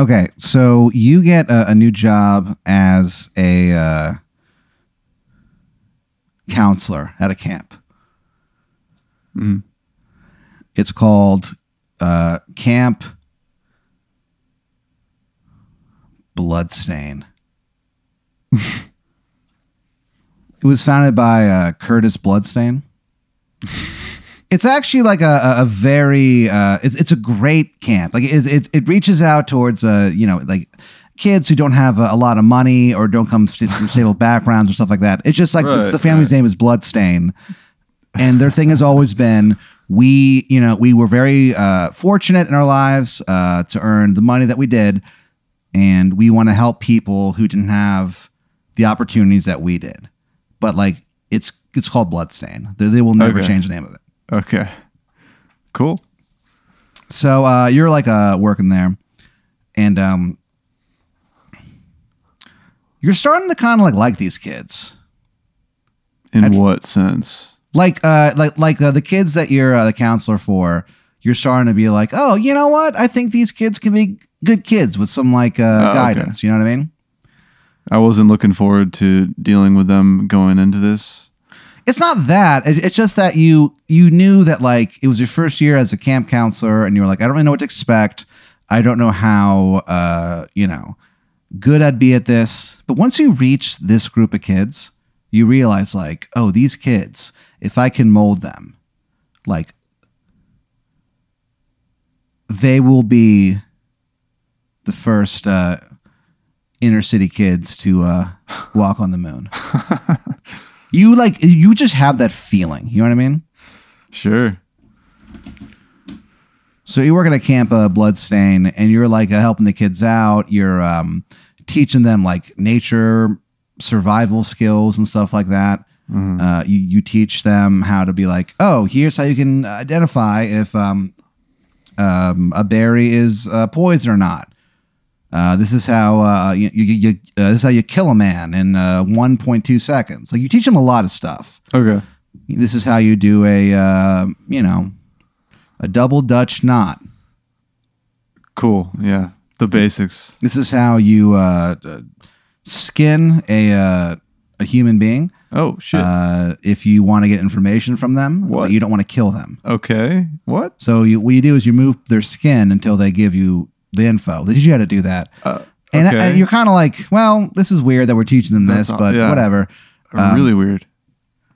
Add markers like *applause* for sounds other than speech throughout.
Okay, so you get a, a new job as a uh, counselor at a camp. Mhm. It's called uh, Camp Bloodstain. *laughs* it was founded by uh, Curtis Bloodstain. *laughs* It's actually like a, a, very uh, it's it's a great camp. Like it it, it reaches out towards uh you know like kids who don't have a, a lot of money or don't come st- from stable backgrounds or stuff like that. It's just like the, the family's right. name is Bloodstain, and their thing has always been we you know we were very uh, fortunate in our lives uh, to earn the money that we did, and we want to help people who didn't have the opportunities that we did. But like it's it's called Bloodstain. They, they will never Okay. change the name of it. Okay. Cool. So uh, you're like uh, working there, and um, you're starting to kind of like like these kids, In I'd- what sense? like uh, like like uh, the kids that you're uh, the counselor for. You're starting to be like, oh, you know what? I think these kids can be good kids with some like uh, okay. guidance. You know what I mean? I wasn't looking forward to dealing with them going into this. It's not that. It- It's just that you you knew that like it was your first year as a camp counselor, and you were like, I don't really know what to expect. I don't know how uh, you know good I'd be at this. But once you reach this group of kids, you realize like, oh, these kids, if I can mold them, like they will be the first uh, inner city kids to uh, walk on the moon. *laughs* you like you just have that feeling. You know what I mean? Sure. So you work at a Camp uh, Bloodstain, and you're like uh, helping the kids out. You're um, teaching them like nature survival skills and stuff like that. Uh, you you teach them how to be like, oh, here's how you can identify if um, um, a berry is uh, poison or not. Uh, this is how uh, you, you, you uh, this is how you kill a man in uh, 1.2 seconds. Like you teach them a lot of stuff. Okay. This is how you do a uh, you know a double Dutch knot. Cool. Yeah. The basics. This is how you skin a uh, a human being. Oh shit. Uh, if you want to get information from them, What? but you don't want to kill them. okay. What? So you, what you do is you move their skin until they give you the info. They teach you how to do that. Uh, And, okay. and you're kind of like, well, this is weird that we're teaching them this, That's all- but yeah. whatever. um, really weird.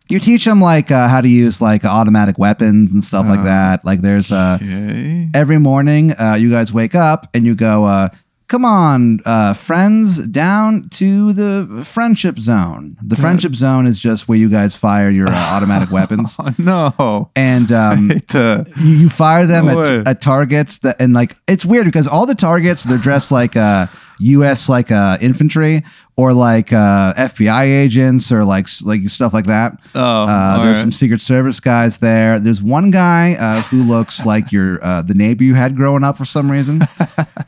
You teach them like uh, how to use like automatic weapons and stuff like that. Like there's uh, Okay. every morning uh, you guys wake up and you go uh, come on uh, friends down to the friendship zone the friendship zone is just where you guys fire your uh, automatic *laughs* weapons Oh no. and um, you, you fire them No at, at targets that and like it's weird because all the targets they're dressed like uh us like uh infantry or like uh fbi agents or like like stuff like that Oh, uh, there's right. some Secret Service guys there. There's one guy uh, who looks like your uh, the neighbor you had growing up for some reason. *laughs*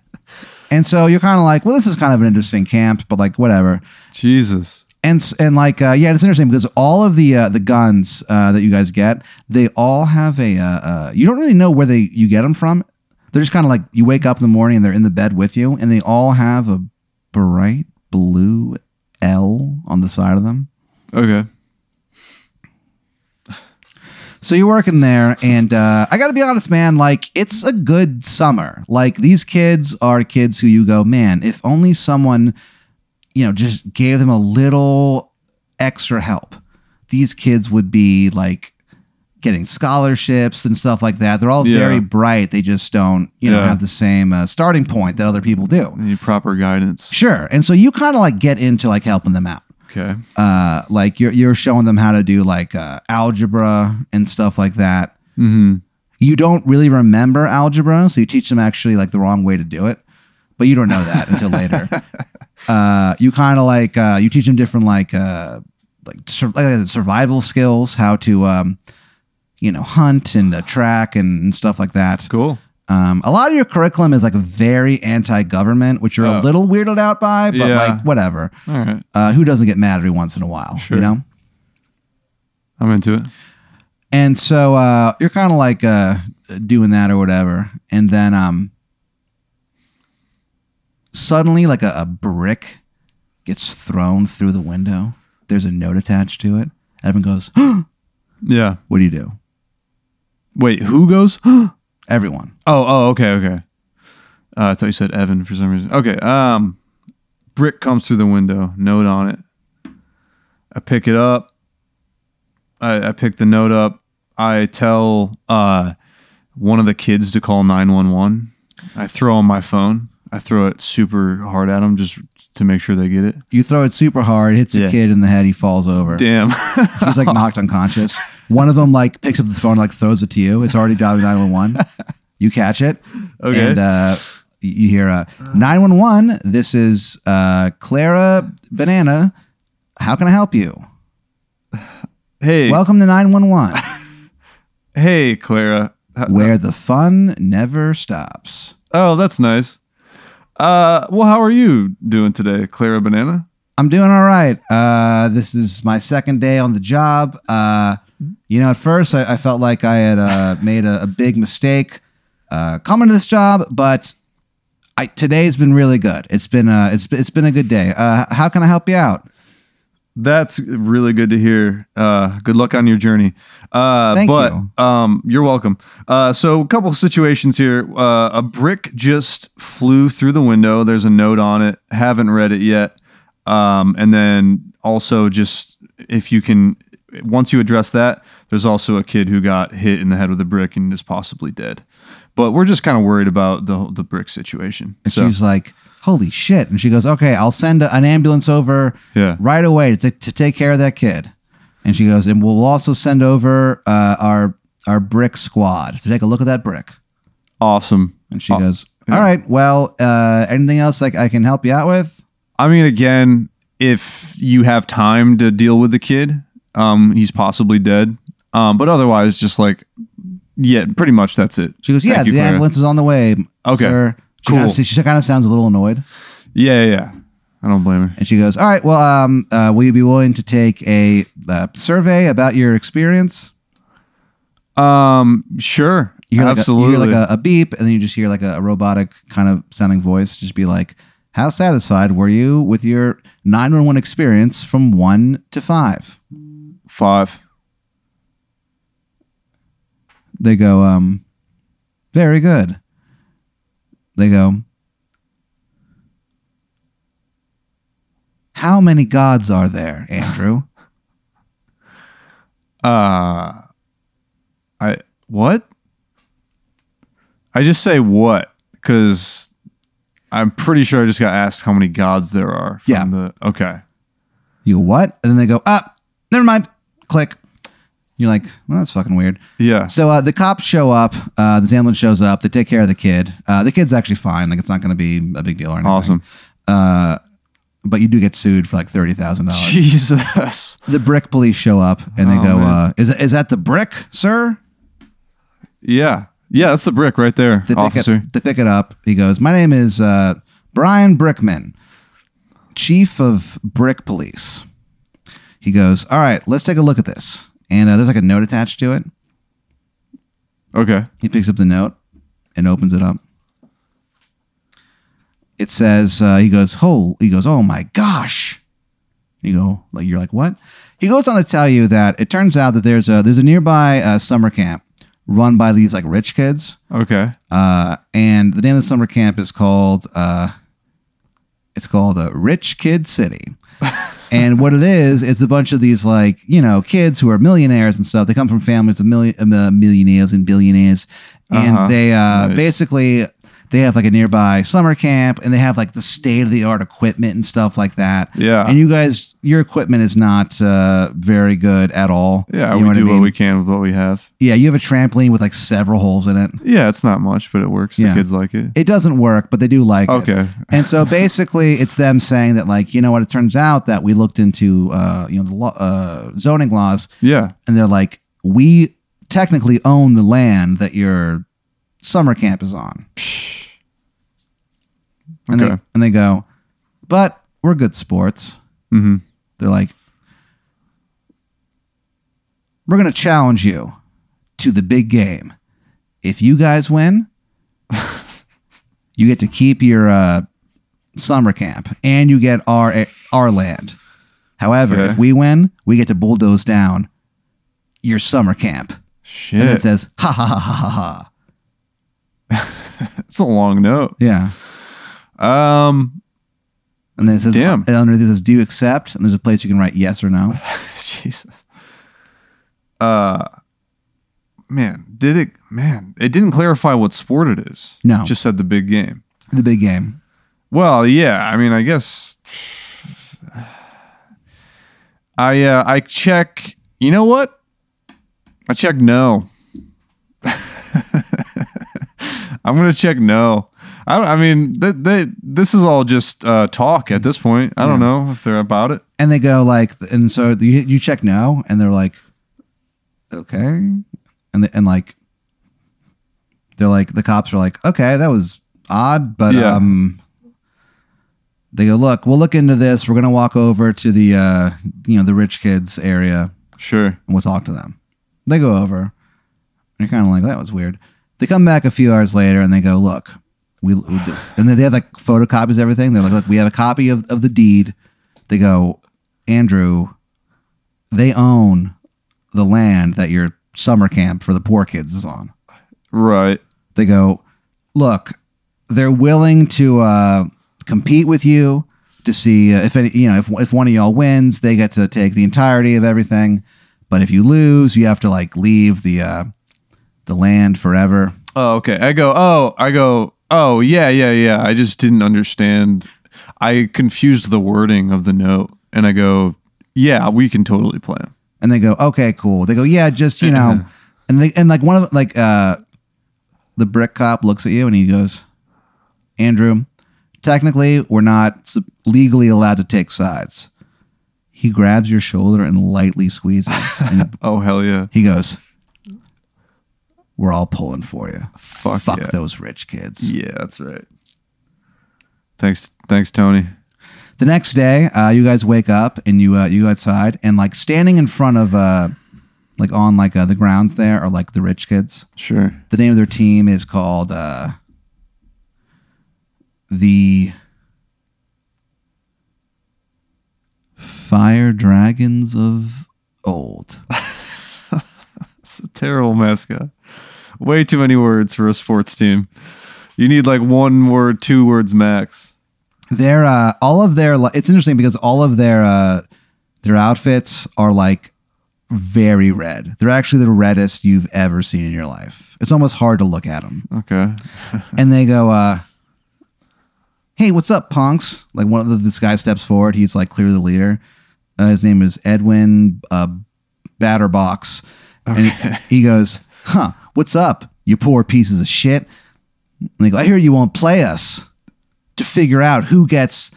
and so you're kind of like, well, this is kind of an interesting camp, but like whatever. Jesus. And and like uh, yeah, it's interesting because all of the uh, the guns uh, that you guys get, they all have a. Uh, uh, you don't really know where they you get them from. They're just kind of like you wake up in the morning and they're in the bed with you, and they all have a bright blue L on the side of them. Okay. So you're working there, and uh, I got to be honest, man. Like it's a good summer. Like these kids are kids who you go, man. If only someone, you know, just gave them a little extra help, these kids would be like getting scholarships and stuff like that. They're all Yeah. very bright. They just don't, you know, Yeah. have the same uh, starting point that other people do. Need proper guidance. Sure. And so you kind of like get into like helping them out Okay. uh, like you're you're showing them how to do like uh, algebra and stuff like that. Mm-hmm. You don't really remember algebra, so you teach them actually like the wrong way to do it, but you don't know that until later. *laughs* Uh, you kind of like uh, you teach them different like uh, like, sur- like uh, survival skills, how to um, you know hunt and uh, track and, and stuff like that. Cool. Um, a lot of your curriculum is like very anti-government, which you're a Oh. little weirded out by, but Yeah. like whatever. All right. Uh, who doesn't get mad every once in a while? Sure. You know. I'm into it. And so uh, you're kind of like uh, doing that or whatever, and then um, suddenly like a, a brick gets thrown through the window. There's a note attached to it. Evan goes, *gasps* Yeah. "What do you do?" Wait, who goes? *gasps* oh, Everyone. oh, okay, okay. Uh, I thought you said Evan for some reason. Okay. Um, brick comes through the window. Note on it. I pick it up. I, I pick the note up. I tell uh, one of the kids to call nine one one. I throw on my phone. I throw it super hard at them just to make sure they get it. You throw it super hard, hits Yeah. a kid in the head, he falls over. Damn. He's like *laughs* knocked unconscious. One of them like picks up the phone, and, like throws it to you. It's already dialing nine one one. *laughs* You catch it, Okay. and uh, you hear uh, nine one one. This is uh, Clara Banana. How can I help you? hey, Welcome to nine one one, *laughs* hey, Clara. H- where the fun never stops. Oh, that's nice. Uh, well, how are you doing today, Clara Banana? I'm doing all right. Uh, this is my second day on the job. Uh, you know, at first I, I felt like I had uh, made a, a big mistake uh, coming to this job, but I, today's been really good. It's been uh, it's it's been a good day. Uh, how can I help you out? That's really good to hear. Uh, good luck on your journey. Uh, Thank but, you. Um, you're welcome. Uh, so a couple of situations here. Uh, a brick just flew through the window. There's a note on it. Haven't read it yet. Um, and then also just if you can, once you address that, there's also a kid who got hit in the head with a brick and is possibly dead. But we're just kind of worried about the the brick situation. And So she's like, "Holy shit!" And she goes, "Okay, I'll send a, an ambulance over Yeah. right away to, to take care of that kid." And she goes, "And we'll also send over uh, our our brick squad to take a look at that brick." awesome. And she Oh, goes, "All right, well, uh, anything else like I can help you out with?" I mean, again, if you have time to deal with the kid, um, he's possibly dead. Um, but otherwise, just like, yeah, pretty much that's it. She goes, "Yeah, Thank you, the Clara." ambulance is on the way." Okay, sir." She cool. Kinda, she kind of sounds a little annoyed, Yeah, yeah, yeah. I don't blame her. and she goes, "All right, well, um, uh, will you be willing to take a uh, survey about your experience?" Um, sure, You hear like, a, you hear like a, a beep, and then you just hear like a, a robotic kind of sounding voice, just be like, "How satisfied were you with your 911 experience from one to five? Five. They go, um, very good. They go, how many gods are there, Andrew? *laughs* Uh, I what? I just say what because I'm pretty sure I just got asked how many gods there are. From Yeah. The, okay. You go, what? And then they go, ah, never mind. Click. You're like, well, that's fucking weird. Yeah. So uh, the cops show up. Uh, the ambulance shows up. They take care of the kid. Uh, the kid's actually fine. Like it's not going to be a big deal or anything. Awesome. Uh, but you do get sued for like thirty thousand dollars. Jesus. The brick police show up and they Oh, go, man. uh, "Is is that the brick, sir?" Yeah. Yeah, that's the brick right there, They pick, officer. it, they pick it up. He goes, "My name is uh, Brian Brickman, chief of Brick Police." He goes, "All right, let's take a look at this." And uh, there's like a note attached to it. Okay. He picks up the note and opens it up. It says, uh, he goes, oh, he goes, oh my gosh. You go, like you're like, what? He goes on to tell you that it turns out that there's a there's a nearby uh, summer camp run by these like rich kids, Okay. uh, and the name of the summer camp is called uh, it's called uh, Rich Kid City. *laughs* and what it is is a bunch of these like you know kids who are millionaires and stuff. They come from families of million uh, millionaires and billionaires, and Uh-huh. they uh, Nice. basically they have like a nearby summer camp, and they have like the state of the art equipment and stuff like that. Yeah. and you guys, your equipment is not uh, very good at all. Yeah, You know we do I what we can with what we have. Yeah, you have a trampoline with like several holes in it. Yeah, it's not much, but it works. Yeah. The kids like it. It doesn't work, but they do like it. Okay. And so basically, it's them saying that, like, you know what? It turns out that we looked into, uh, you know, the law, uh, zoning laws, Yeah. and they're like, we technically own the land that your summer camp is on. *sighs* *laughs* And Okay. they and they go, but we're good sports. Mm-hmm. They're like, we're gonna challenge you to the big game. If you guys win, *laughs* you get to keep your uh, summer camp, and you get our our land. However, Okay. if we win, we get to bulldoze down your summer camp. And it says ha ha ha ha ha ha. *laughs* It's a long note. Yeah. Um, And then it says Damn. and under this says do you accept? And there's a place you can write yes or no. *laughs* Jesus. Uh, man, did it? Man, it didn't clarify what sport it is. No. just said the big game. The big game. Well, yeah. I mean, I guess I uh, I check. You know what? I check no. *laughs* I'm gonna check no. I, don't- I mean, th- they, this is all just uh, talk at this point. I don't know if they're about it. And they go like, and so you, you check no, and they're like, okay, and they, and like, they're like the cops are like, okay, that was odd, but Yeah. um, they go, look, we'll look into this. We're gonna walk over to the uh, you know, the rich kids area, Sure. and we'll talk to them. They go over, and you're kind of like, that was weird. They come back a few hours later, and they go, look, we, we and then they have like photocopies of everything. They're like, look, we have a copy of, of the deed. They go, Andrew, they own the land that your summer camp for the poor kids is on. Right. They go, look, they're willing to uh, compete with you to see uh, if any, you know if if one of y'all wins, they get to take the entirety of everything. But if you lose, you have to like leave the uh, the land forever. Oh, okay. I go, oh, I go, oh, yeah, yeah, yeah. I just didn't understand. I confused the wording of the note, and I go, yeah, we can totally play 'em. And they go, okay, cool. They go, yeah, just you know, *laughs* and they and like one of like uh, the brick cop looks at you and he goes, Andrew, technically we're not legally allowed to take sides. He grabs your shoulder and lightly squeezes, *laughs* and Oh, hell yeah. he goes, "We're all pulling for you. Fuck Fuck yeah. those rich kids." Yeah, that's right. Thanks, thanks, Tony. The next day, uh, you guys wake up and you uh, you go outside and like standing in front of uh, like on like uh, the grounds there are like the rich kids. Sure. The name of their team is called uh, the Fire Dragons of Old. *laughs* It's a terrible mascot. Way too many words for a sports team. You need like one word, two words max. Their uh, all of their it's interesting because all of their uh, their outfits are like very red. They're actually the reddest you've ever seen in your life. It's almost hard to look at them. Okay. *laughs* and they go, uh, "Hey, what's up, punks?" Like one of the, this guy steps forward. He's like clearly the leader. Uh, his name is Edwin uh, Batterbox, and he, he goes, "Huh? What's up, you poor pieces of shit?" And they go, "I hear you won't play us to figure out who gets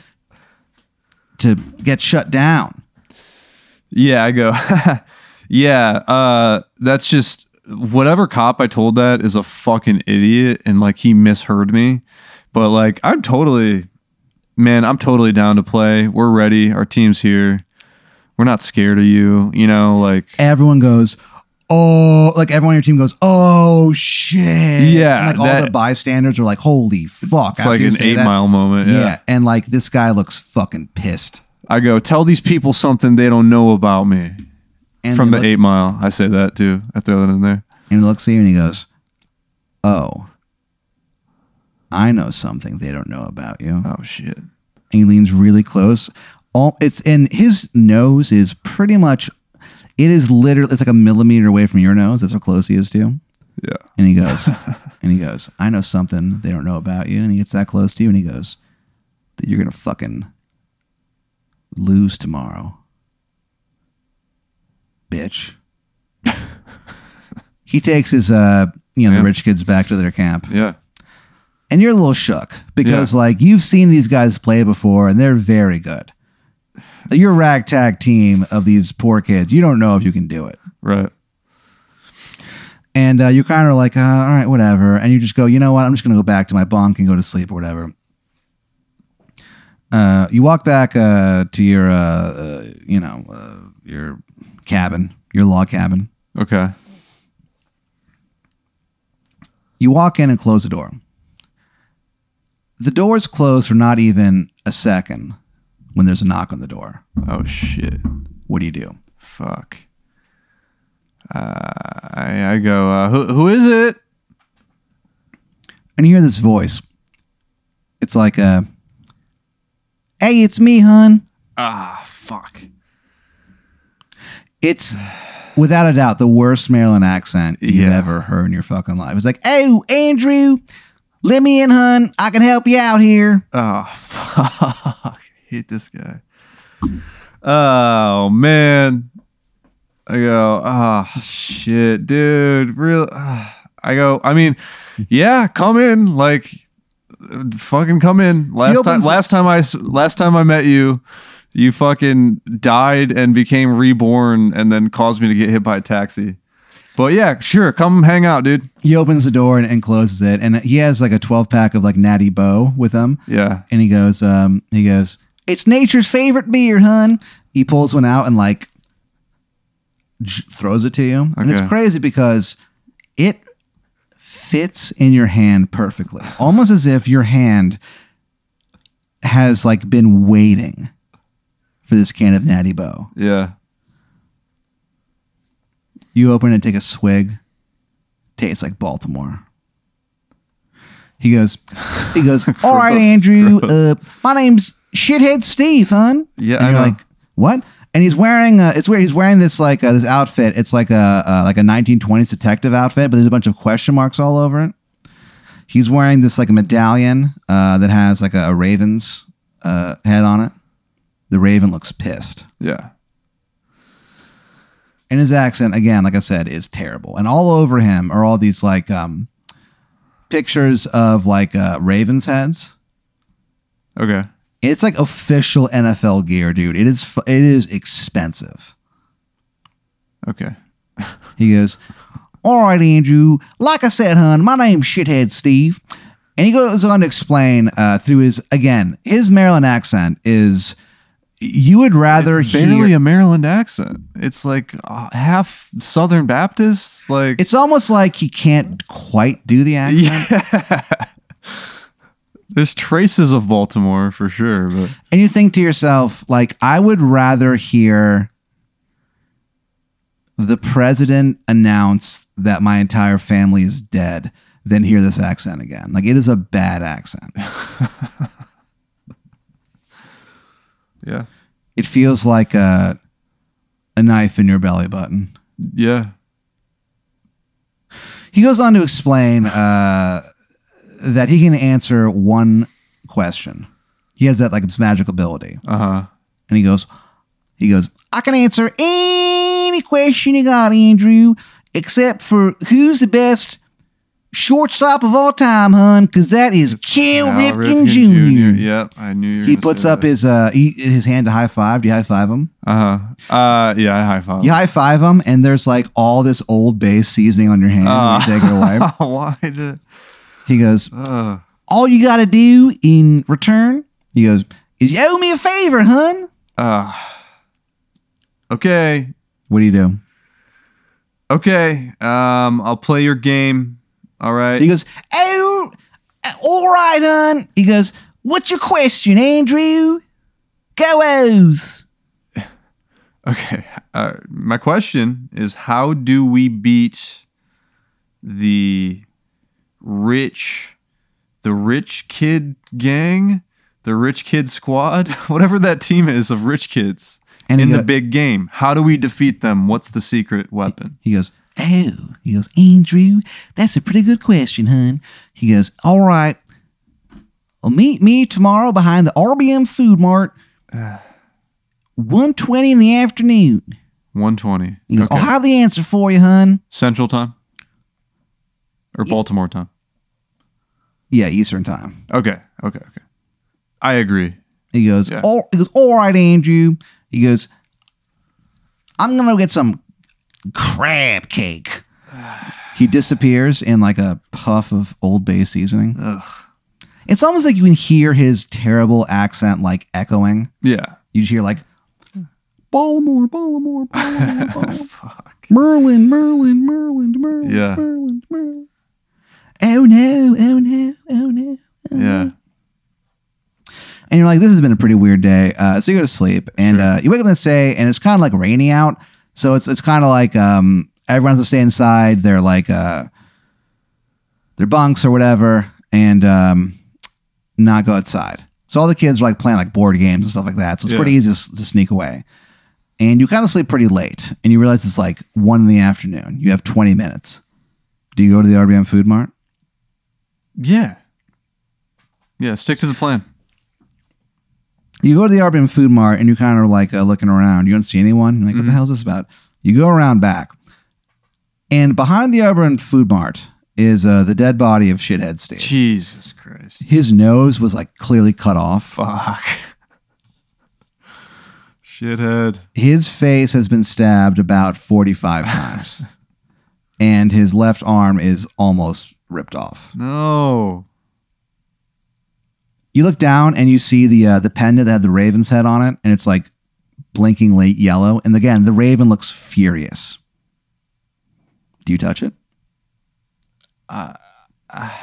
to get shut down." Yeah, I go. *laughs* yeah, uh, that's just whatever cop I told that is a fucking idiot, and like he misheard me. But like, I'm totally, man, I'm totally down to play. We're ready. Our team's here. We're not scared of you. You know, like Everyone goes. Oh, like everyone on your team goes, oh shit! Yeah, And, like all the bystanders are like, holy fuck! it's like an eight that. mile moment. Yeah. Yeah. and like this guy looks fucking pissed. I go tell these people something they don't know about me And from the look- eight mile. I say that too. I throw that in there. and he looks at you and he goes, "Oh, I know something they don't know about you." Oh shit. And he leans really close. All it's and his nose is pretty much. It is literally. It's like a millimeter away from your nose. That's how close he is to you. Yeah. And he goes, *laughs* and he goes, "I know something they don't know about you." And he gets that close to you, and he goes, "That you're gonna fucking lose tomorrow, bitch." *laughs* he takes his, uh, you know, Yeah. the rich kids back to their camp, Yeah. and you're a little shook because, Yeah. like, you've seen these guys play before, and they're very good. You're ragtag team of these poor kids. You don't know if you can do it Right. and uh, you're kind of like, uh, all right, whatever, and you just go, you know what? I'm just gonna go back to my bunk and go to sleep or whatever. Uh, you walk back uh, to your, uh, uh, you know, uh, your cabin, your log cabin. Okay. You walk in and close the door. The door is closed for not even a second when there's a knock on the door. Oh shit. What do you do? Fuck. Uh, I, I go. Uh, who who is it? And you hear this voice. It's like a, "Hey, it's me, hun." Ah, fuck. It's without a doubt the worst Maryland accent you've Yeah. ever heard in your fucking life. It's like, "Oh, Andrew, let me in, hun. I can help you out here." Oh *laughs* fuck! Hate this guy. Oh man. I go. Oh shit, dude. Real. ah." I go. I mean, yeah. Come in. Like, fucking come in. Last time. Last time I. Last time I met you. You fucking died and became reborn, and then caused me to get hit by a taxi. But yeah, sure, come hang out, dude. He opens the door and, and closes it, and he has like a twelve pack of like Natty Boh with him. Yeah, and he goes, um, he goes, it's nature's favorite beer, hun. He pulls one out and like j- throws it to you, and it's Okay. crazy because it fits in your hand perfectly, almost as if your hand has like been waiting for this can of Natty Boh. yeah. You open it and take a swig. Tastes like Baltimore. He goes, *laughs* he goes, all right, Andrew, uh, my name's Shithead Steve, hun. Yeah, and I you're know. like, what? And he's wearing, uh, it's weird. He's wearing this like uh, this outfit. It's like a uh, like a 1920s detective outfit, but there's a bunch of question marks all over it. He's wearing this like a medallion uh, that has like a, a raven's uh, head on it. The raven looks pissed. Yeah. And his accent, again, like I said, is terrible. And all over him are all these like um, pictures of like uh, ravens' heads. Okay. It's like official NFL gear, dude. It is it is expensive. Okay. He goes, "All right, Andrew. Like I said, hun, my name's Shithead Steve." And he goes on to explain uh, through his again his Maryland accent is you would rather it's hear barely a Maryland accent. It's like uh, half Southern Baptist. Like it's almost like he can't quite do the accent. yeah. *laughs* There's traces of Baltimore for sure, but And you think to yourself, like, I would rather hear the president announce that my entire family is dead than hear this accent again. Like, it is a bad accent. *laughs* yeah, It feels like a, a knife in your belly button. yeah, He goes on to explain uh, that he can answer one question. He has that like this magic ability. uh huh. And he goes, he goes, I can answer any question you got, Andrew, except for who's the best shortstop of all time, hun, because that is Cal Ripken Jr. Yep, I knew you. He puts up that. his uh he, his hand to high five. Do you high five him? Uh huh. Uh yeah, I high five. You high five him, and there's like all this Old Bay seasoning on your hand. Uh. you take it away. Why did? He goes, Uh, all you got to do in return, he goes, is you owe me a favor, hun. uh, okay, What do you do? okay. Um, I'll play your game. All right. He goes, Oh, all right, hon. He goes, What's your question, Andrew? Go O's. *laughs* Okay. Uh, my question is how do we beat the rich the rich kid gang, the rich kid squad, *laughs* whatever that team is of rich kids And in the big game? How do we defeat them? What's the secret weapon? He goes, Oh, he goes, Andrew, that's a pretty good question, hun. He goes, All right. Well, meet me tomorrow behind the RBM Food Mart, *sighs* 120 in the afternoon. 120. He goes, Okay. I'll have the answer for you, hun. Central time? Or Baltimore time? Yeah, Eastern time. Okay. Okay. Okay. I agree. He goes, Yeah. all, he goes, all right, Andrew. He goes, I'm gonna go get some crab cake. He disappears in like a puff of Old Bay seasoning. Ugh. It's almost like you can hear his terrible accent like echoing. Yeah. You just hear like Baltimore, Baltimore, Baltimore, *laughs* Baltimore. Fuck. Merlin, Merlin, Merlin, Merlin, Yeah. Merlin, Merlin. Oh no, oh no, oh no. Yeah. and you're like, this has been a pretty weird day. Uh, so you go to sleep, and Sure. uh, you wake up the next day, and it's kind of like rainy out. So it's it's kind of like um, everyone has to stay inside. They're like uh, their bunks or whatever, and um, not go outside. So all the kids are like playing like board games and stuff like that. So it's Yeah. pretty easy to, to sneak away. And you kind of sleep pretty late, and you realize it's like one in the afternoon. You have 20 minutes. Do you go to the RBM Food Mart? Yeah. Yeah, stick to the plan. You go to the RBM Food Mart, and you're kind of like uh, looking around. You don't see anyone. You're like, what the hell is this about? You go around back, and behind the RBM Food Mart is uh, the dead body of Shithead Steve. Jesus Christ. His nose was like clearly cut off. Fuck. Shithead. his face has been stabbed about 45 *laughs* times and his left arm is almost ripped off No. You look down and you see the uh, the pendant that had the raven's head on it and it's like blinking late yellow. And again the raven looks furious. Do you touch it? Uh uh,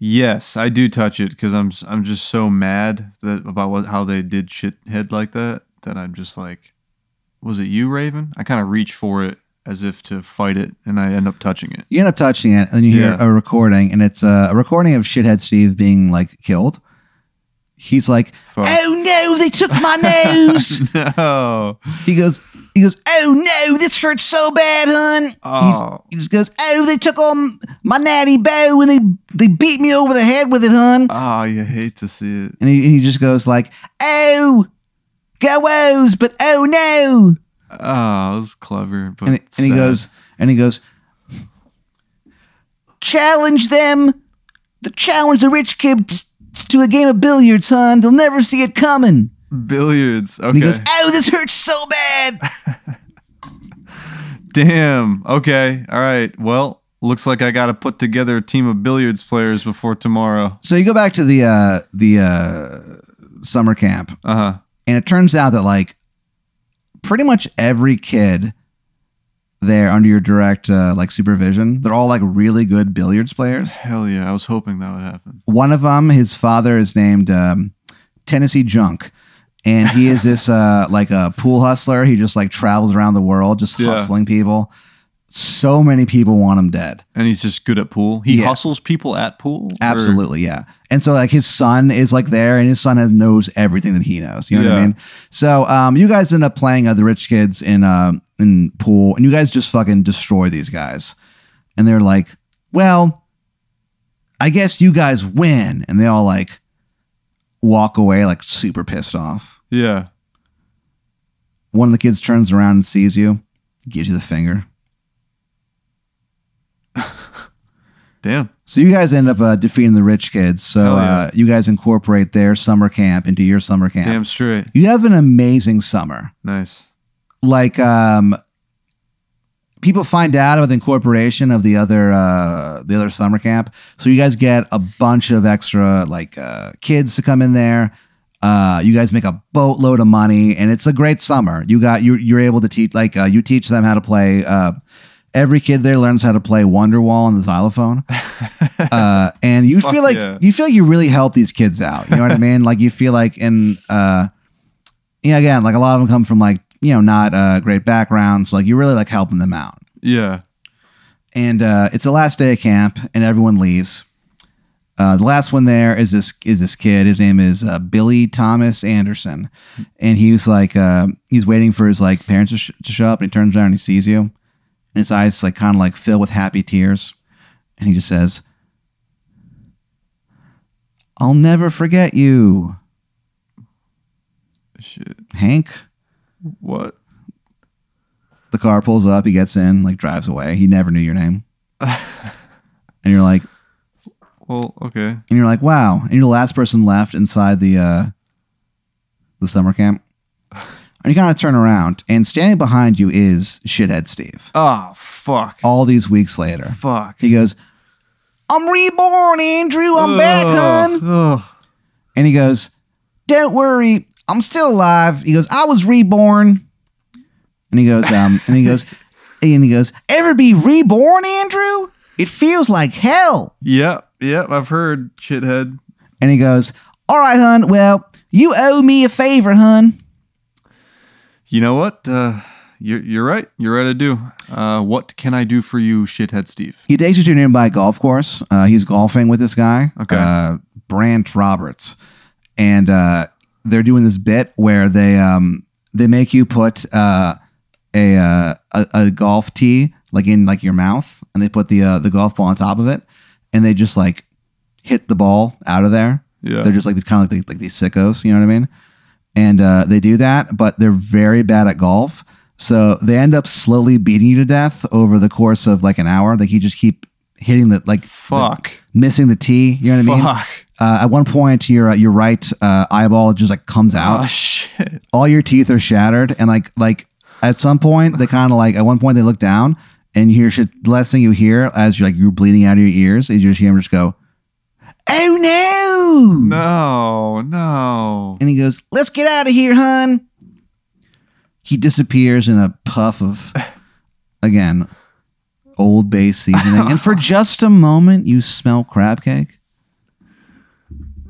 Yes, I do touch it because I'm I'm just so mad that about what how they did shithead like that that I'm just like, was it you, Raven? I kind of reach for it as if to fight it, and I end up touching it. you end up touching it and you hear Yeah. a recording and it's uh, a recording of shithead steve being like killed he's like Fuck. oh no they took my *laughs* nose no. he goes he goes oh no this hurts so bad hun Oh. He just goes, "Oh, they took on my natty boh and they they beat me over the head with it, hun." Oh, you hate to see it. And he, and he just goes like, "Oh, go O's, but oh no!" Oh, it was clever, but And, he- and he sad. goes, and he goes, "Challenge them, the challenge the rich kids to a game of billiards, son. They'll never see it coming." billiards. And he goes, "Oh, this hurts so bad." *laughs* Damn. Okay. All right. Well, looks like I got to put together a team of billiards players before tomorrow. so you go back to the uh, the uh, summer camp, Uh huh. and it turns out that like pretty much every kid there under your direct uh, like supervision they're all like really good billiards players Hell yeah. I was hoping that would happen. one of them his father is named um, tennessee junk and he is this *laughs* uh, like a pool hustler he just like travels around the world just Yeah. hustling people so many people want him dead And he's just good at pool. He Yeah. hustles people at pool. or- Absolutely, yeah. And so like his son is like there, and his son has, knows everything that he knows. You know what I Yeah. mean? So um, you guys end up playing uh, the rich kids in uh, in pool, and you guys just fucking destroy these guys. And they're like, "Well, I guess you guys win," and they all like walk away like super pissed off. Yeah. One of the kids turns around and sees you, gives you the finger. *laughs* Damn. So you guys end up uh, defeating the rich kids. So yeah. uh, you guys incorporate their summer camp into your summer camp. Damn straight. You have an amazing summer. Nice. Like um people find out about the incorporation of the other uh the other summer camp. So you guys get a bunch of extra like uh kids to come in there. Uh you guys make a boatload of money and it's a great summer. You got you you're able to teach like uh, you teach them how to play uh Every kid there learns how to play Wonderwall on the xylophone, *laughs* uh, and you feel like yeah. you feel like you really help these kids out. You know what I mean? Like you feel like, and uh, yeah, again, like a lot of them come from like you know not uh, great backgrounds. Like you're really like helping them out. Yeah. And uh, it's the last day of camp, and everyone leaves. Uh, the last one there is this is this kid. His name is uh, Billy Thomas Anderson, and he's like uh, he's waiting for his like parents to, sh- to show up, and he turns around and he sees you, and his eyes like kind of like fill with happy tears, and he just says, "I'll never forget you, Shit. Hank." What? The car pulls up, he gets in, like drives away. He never knew your name, *laughs* and you're like, Well, okay. and you're like, wow. And you're the last person left inside the uh, the summer camp. *laughs* And you kind of turn around, and standing behind you is shithead Steve. Oh, fuck. All these weeks later, Fuck. he goes, "I'm reborn, Andrew. I'm back, hun." Ugh. And he goes, "Don't worry, I'm still alive." He goes, "I was reborn." And he goes, um, and he goes, *laughs* and he goes, "Ever be reborn, Andrew? It feels like hell." Yep. Yep. I've heard shithead. And he goes, All right, hun. Well, you owe me a favor, hun. You know what? Uh, you're, you're right. You're right. I do. Uh, what can I do for you, shithead Steve? He takes you to a nearby golf course. Uh, he's golfing with this guy, Okay. uh, Brant Roberts, and uh, they're doing this bit where they um, they make you put uh, a, uh, a a golf tee like in like your mouth, and they put the uh, the golf ball on top of it, and they just like hit the ball out of there. Yeah. they're just like kind of like, like these sickos. You know what I mean? And uh, they do that, but they're very bad at golf. So they end up slowly beating you to death over the course of like an hour. Like you just keep hitting the like the- Fuck. missing the tee. You know what I mean? Fuck. Uh, at one point, your uh, your right uh, eyeball just like comes out. Oh shit. All your teeth are shattered, and like like at some point they kind of like at one point they look down and you hear shit. The last thing you hear as you're like you're bleeding out of your ears is you just hear him just go, "Oh no!" No, And he goes, Let's get out of here, hun. He disappears in a puff of, *laughs* again, old bay seasoning. and for *laughs* just a moment, you smell crab cake,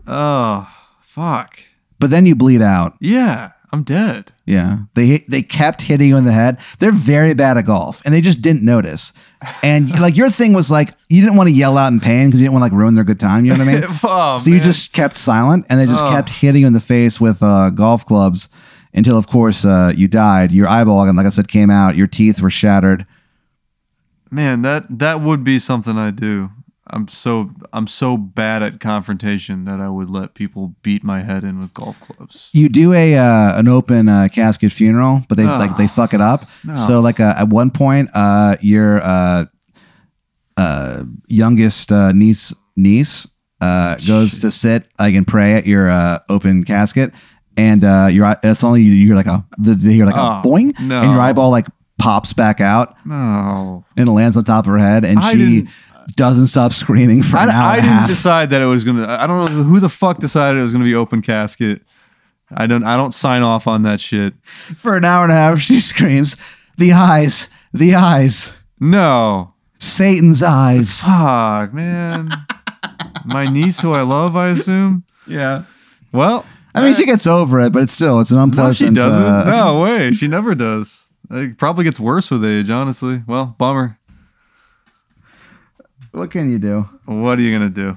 Oh, fuck. but then you bleed out. Yeah, I'm dead. Yeah. They they kept hitting you in the head. They're very bad at golf and they just didn't notice. And like your thing was like, you didn't want to yell out in pain because you didn't want to like ruin their good time. You know what I mean? *laughs* Oh, so you man. just kept silent and they just Oh. kept hitting you in the face with uh, golf clubs until, of course, uh, you died. Your eyeball, like I said, came out. Your teeth were shattered. Man, that that would be something I do. I'm so I'm so bad at confrontation that I would let people beat my head in with golf clubs. You do a uh, an open uh, casket funeral, but they like they fuck it up. No. So like uh, at one point, uh, your uh, uh, youngest uh, niece niece uh, goes to sit like and pray at your uh, open casket, and uh, your eye- it's only you hear like a the, you hear like Oh, a boing, no. and your eyeball like pops back out No, and it lands on top of her head, and I she doesn't stop screaming for I, an hour I and a didn't half. decide that it was gonna. I don't know who the fuck decided it was gonna be open casket. I don't. I don't sign off on that shit. for an hour and a half, *laughs* she screams, "The eyes, the eyes, No, Satan's eyes." fuck, man. *laughs* my niece, who I love, I assume. Yeah. Well, I mean, she gets over it, but it's still it's an no, unpleasant. she doesn't. uh, no way, she never does. It probably gets worse with age, honestly. Well, bummer. What can you do? What are you gonna do?